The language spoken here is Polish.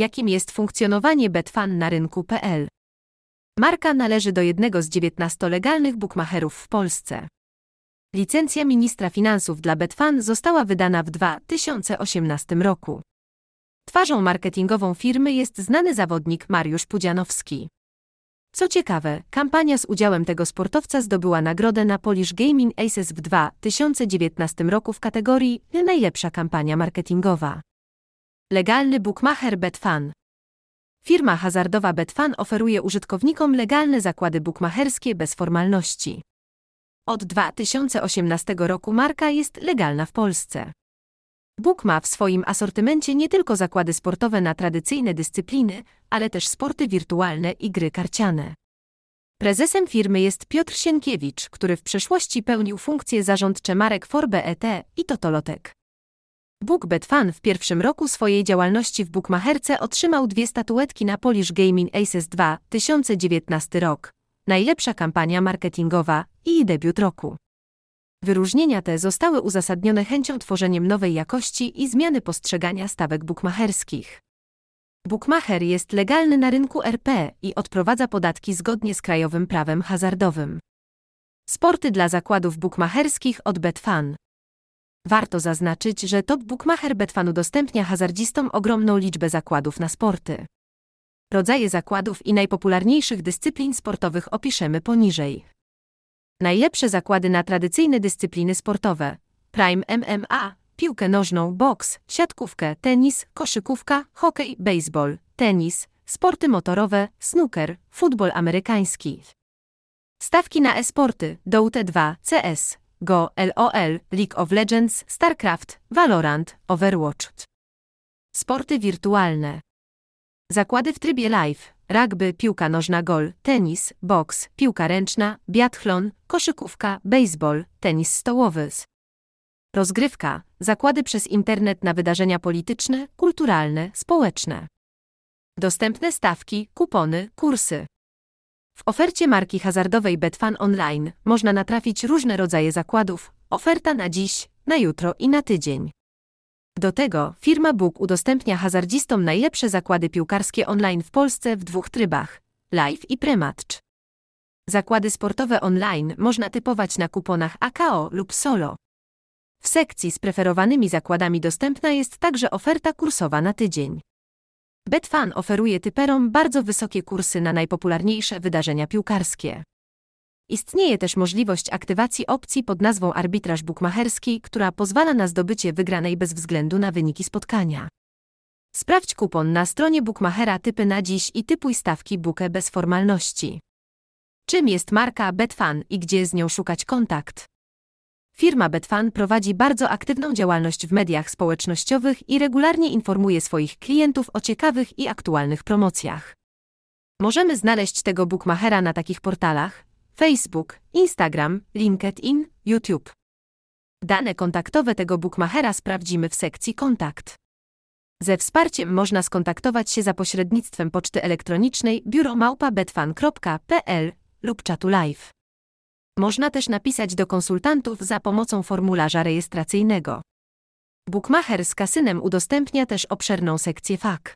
Jakim jest funkcjonowanie Betfan na rynku.pl? Marka należy do jednego z 19 legalnych bukmacherów w Polsce. Licencja ministra finansów dla Betfan została wydana w 2018 roku. Twarzą marketingową firmy jest znany zawodnik Mariusz Pudzianowski. Co ciekawe, kampania z udziałem tego sportowca zdobyła nagrodę na Polish Gaming Aces w 2019 roku w kategorii Najlepsza kampania marketingowa. Legalny bookmacher Betfan Firma hazardowa Betfan oferuje użytkownikom legalne zakłady bukmacherskie bez formalności. Od 2018 roku marka jest legalna w Polsce. Book ma w swoim asortymencie nie tylko zakłady sportowe na tradycyjne dyscypliny, ale też sporty wirtualne i gry karciane. Prezesem firmy jest Piotr Sienkiewicz, który w przeszłości pełnił funkcje zarządcze marek Forbe ET i Totolotek. BookBet Fan w pierwszym roku swojej działalności w Bookmacherce otrzymał dwie statuetki na Polish Gaming Aces 2019 rok. Najlepsza kampania marketingowa i debiut roku. Wyróżnienia te zostały uzasadnione chęcią tworzeniem nowej jakości i zmiany postrzegania stawek bukmacherskich. Bukmacher jest legalny na rynku RP i odprowadza podatki zgodnie z krajowym prawem hazardowym. Sporty dla zakładów bukmacherskich od Betfan. Warto zaznaczyć, że top bookmacher Betfan udostępnia hazardzistom ogromną liczbę zakładów na sporty. Rodzaje zakładów i najpopularniejszych dyscyplin sportowych opiszemy poniżej. Najlepsze zakłady na tradycyjne dyscypliny sportowe: Prime MMA, piłkę nożną, boks, siatkówkę, tenis, koszykówka, hokej, baseball, tenis, sporty motorowe, snooker, futbol amerykański. Stawki na e-sporty: Dota 2, CS, Go, LOL, League of Legends, StarCraft, Valorant, Overwatch. Sporty wirtualne. Zakłady w trybie live, rugby, piłka nożna gol, tenis, boks, piłka ręczna, biathlon, koszykówka, baseball, tenis stołowy. Rozgrywka, zakłady przez internet na wydarzenia polityczne, kulturalne, społeczne. Dostępne stawki, kupony, kursy. W ofercie marki hazardowej Betfan Online można natrafić różne rodzaje zakładów, oferta na dziś, na jutro i na tydzień. Do tego firma Book udostępnia hazardzistom najlepsze zakłady piłkarskie online w Polsce w dwóch trybach: live i prematch. Zakłady sportowe online można typować na kuponach AKO lub Solo. W sekcji z preferowanymi zakładami dostępna jest także oferta kursowa na tydzień. Betfan oferuje typerom bardzo wysokie kursy na najpopularniejsze wydarzenia piłkarskie. Istnieje też możliwość aktywacji opcji pod nazwą arbitraż bukmacherski, która pozwala na zdobycie wygranej bez względu na wyniki spotkania. Sprawdź kupon na stronie Bookmachera typy na dziś i typuj stawki bukę bez formalności. Czym jest marka Betfan i gdzie z nią szukać kontakt? Firma Betfan prowadzi bardzo aktywną działalność w mediach społecznościowych i regularnie informuje swoich klientów o ciekawych i aktualnych promocjach. Możemy znaleźć tego bookmachera na takich portalach Facebook, Instagram, LinkedIn, YouTube. Dane kontaktowe tego bookmachera sprawdzimy w sekcji Kontakt. Ze wsparciem można skontaktować się za pośrednictwem poczty elektronicznej biuromałpa.betfan.pl lub czatu live. Można też napisać do konsultantów za pomocą formularza rejestracyjnego. Bookmacher z kasynem udostępnia też obszerną sekcję FAQ.